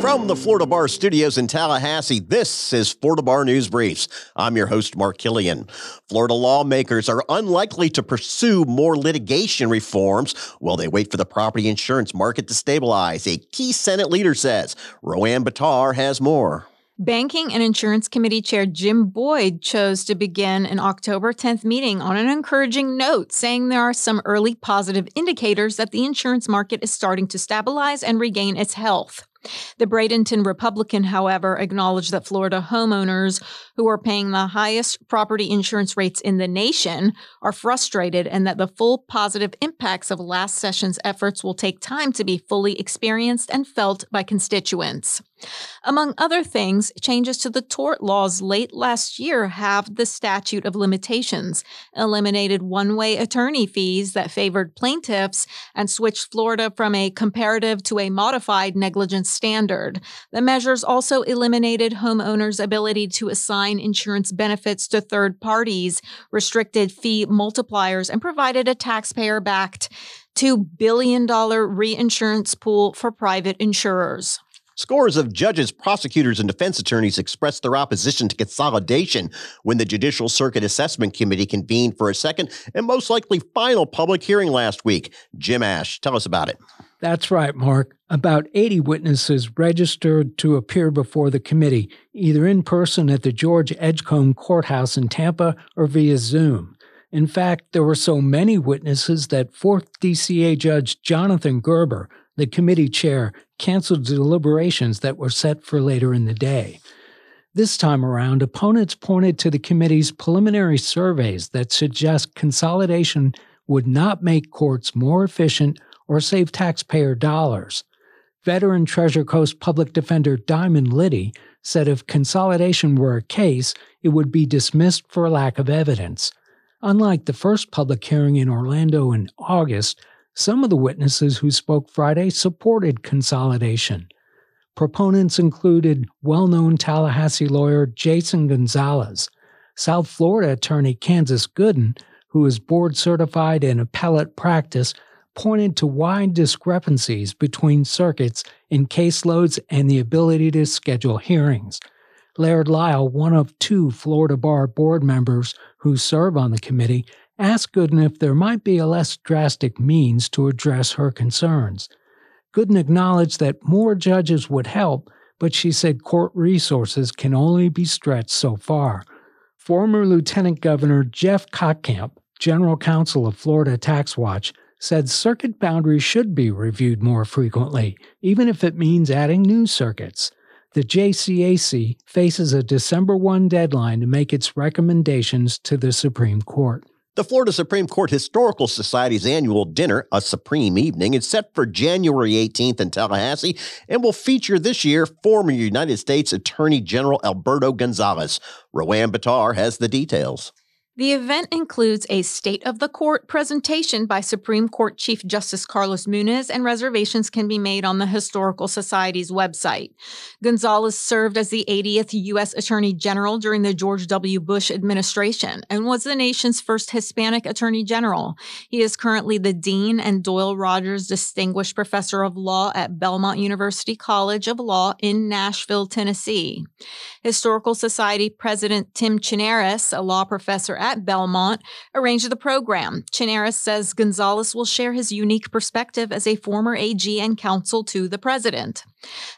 From the Florida Bar Studios in Tallahassee, this is Florida Bar News Briefs. I'm your host, Mark Killian. Florida lawmakers are unlikely to pursue more litigation reforms while they wait for the property insurance market to stabilize, a key Senate leader says. Roanne Batar has more. Banking and Insurance Committee Chair Jim Boyd chose to begin an October 10th meeting on an encouraging note, saying there are some early positive indicators that the insurance market is starting to stabilize and regain its health. The Bradenton Republican, however, acknowledged that Florida homeowners who are paying the highest property insurance rates in the nation are frustrated and that the full positive impacts of last session's efforts will take time to be fully experienced and felt by constituents. Among other things, changes to the tort laws late last year have the statute of limitations, eliminated one way attorney fees that favored plaintiffs, and switched Florida from a comparative to a modified negligence standard. The measures also eliminated homeowners' ability to assign insurance benefits to third parties, restricted fee multipliers, and provided a taxpayer backed $2 billion reinsurance pool for private insurers. Scores of judges, prosecutors, and defense attorneys expressed their opposition to consolidation when the Judicial Circuit Assessment Committee convened for a second and most likely final public hearing last week. Jim Ash, tell us about it. That's right, Mark. About 80 witnesses registered to appear before the committee, either in person at the George Edgecomb Courthouse in Tampa or via Zoom. In fact, there were so many witnesses that 4th DCA Judge Jonathan Gerber, the committee chair, canceled deliberations that were set for later in the day. This time around, opponents pointed to the committee's preliminary surveys that suggest consolidation would not make courts more efficient or save taxpayer dollars. Veteran Treasure Coast Public Defender Diamond Litty said if consolidation were a case, it would be dismissed for lack of evidence. Unlike the first public hearing in Orlando in August, some of the witnesses who spoke Friday supported consolidation. Proponents included well known Tallahassee lawyer Jason Gonzalez, South Florida attorney Kansas Gooden, who is board certified in appellate practice, pointed to wide discrepancies between circuits in caseloads and the ability to schedule hearings. Laird Lile, one of two Florida Bar board members who serve on the committee, asked Gooden if there might be a less drastic means to address her concerns. Gooden acknowledged that more judges would help, but she said court resources can only be stretched so far. Former Lieutenant Governor Jeff Kottkamp, General Counsel of Florida Tax Watch, said circuit boundaries should be reviewed more frequently, even if it means adding new circuits. The JCAC faces a December 1 deadline to make its recommendations to the Supreme Court. The Florida Supreme Court Historical Society's annual dinner, A Supreme Evening, is set for January 18th in Tallahassee and will feature this year former United States Attorney General Alberto Gonzales. Roanne Batar has the details. The event includes a state of the court presentation by Supreme Court Chief Justice Carlos Muniz, and reservations can be made on the Historical Society's website. Gonzales served as the 80th U.S. Attorney General during the George W. Bush administration and was the nation's first Hispanic Attorney General. He is currently the Dean and Doyle Rogers Distinguished Professor of Law at Belmont University College of Law in Nashville, Tennessee. Historical Society President Tim Chinaris, a law professor at at Belmont arranged the program. Chinaris says Gonzales will share his unique perspective as a former AG and counsel to the president.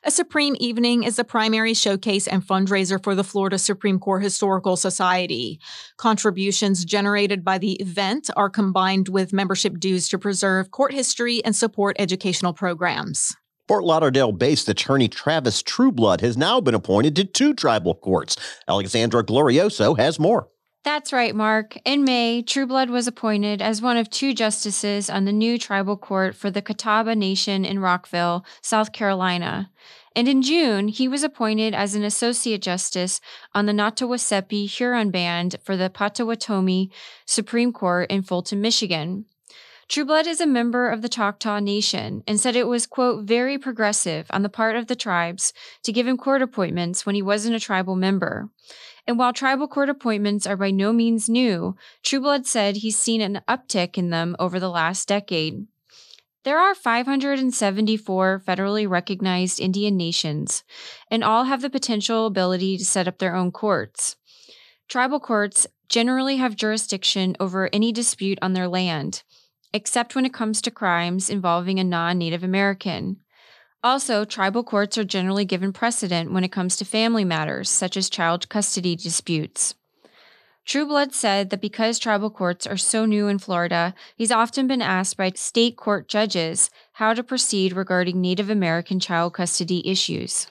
A Supreme Evening is the primary showcase and fundraiser for the Florida Supreme Court Historical Society. Contributions generated by the event are combined with membership dues to preserve court history and support educational programs. Fort Lauderdale based attorney Travis Trueblood has now been appointed to two tribal courts. Alexandra Glorioso has more. That's right, Mark. In May, Trueblood was appointed as one of two justices on the new tribal court for the Catawba Nation in Rock Hill, South Carolina. And in June, he was appointed as an associate justice on the Nottawaseppi Huron Band for the Potawatomi Supreme Court in Fulton, Michigan. Trueblood is a member of the Choctaw Nation and said it was, quote, very progressive on the part of the tribes to give him court appointments when he wasn't a tribal member. And while tribal court appointments are by no means new, Trueblood said he's seen an uptick in them over the last decade. There are 574 federally recognized Indian nations, and all have the potential ability to set up their own courts. Tribal courts generally have jurisdiction over any dispute on their land, except when it comes to crimes involving a non Native American. Also, tribal courts are generally given precedent when it comes to family matters, such as child custody disputes. Trueblood said that because tribal courts are so new in Florida, he's often been asked by state court judges how to proceed regarding Native American child custody issues.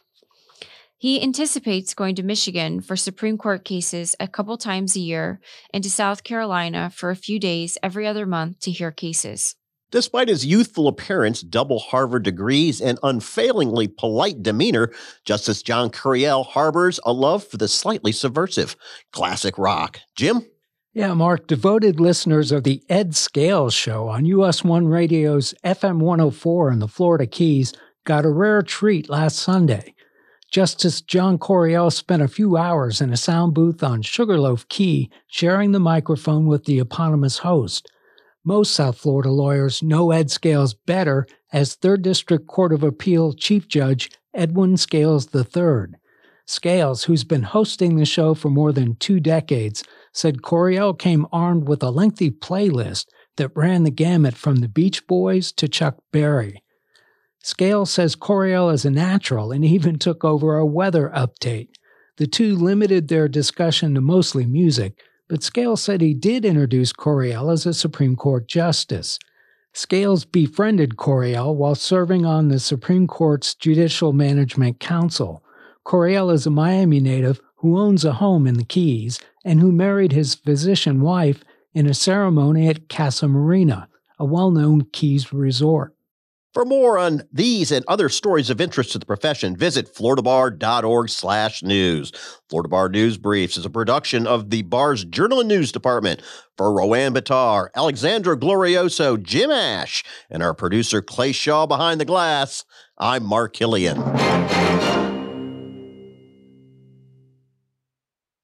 He anticipates going to Michigan for Supreme Court cases a couple times a year and to South Carolina for a few days every other month to hear cases. Despite his youthful appearance, double Harvard degrees, and unfailingly polite demeanor, Justice John Couriel harbors a love for the slightly subversive classic rock. Jim? Yeah, Mark, devoted listeners of the Ed Scales show on US 1 Radio's FM 104 in the Florida Keys got a rare treat last Sunday. Justice John Couriel spent a few hours in a sound booth on Sugarloaf Key, sharing the microphone with the eponymous host. Most South Florida lawyers know Ed Scales better as 3rd District Court of Appeal Chief Judge Edwin Scales III. Scales, who's been hosting the show for more than two decades, said Couriel came armed with a lengthy playlist that ran the gamut from the Beach Boys to Chuck Berry. Scales says Couriel is a natural and even took over a weather update. The two limited their discussion to mostly music, but Scales said he did introduce Couriel as a Supreme Court justice. Scales befriended Couriel while serving on the Supreme Court's Judicial Management Council. Couriel is a Miami native who owns a home in the Keys and who married his physician wife in a ceremony at Casa Marina, a well known Keys resort. For more on these and other stories of interest to the profession, visit floridabar.org slash news. Florida Bar News Briefs is a production of the bar's Journal and News Department. For Rowan Batar, Alexandra Glorioso, Jim Ash, and our producer Clay Shaw behind the glass, I'm Mark Killian.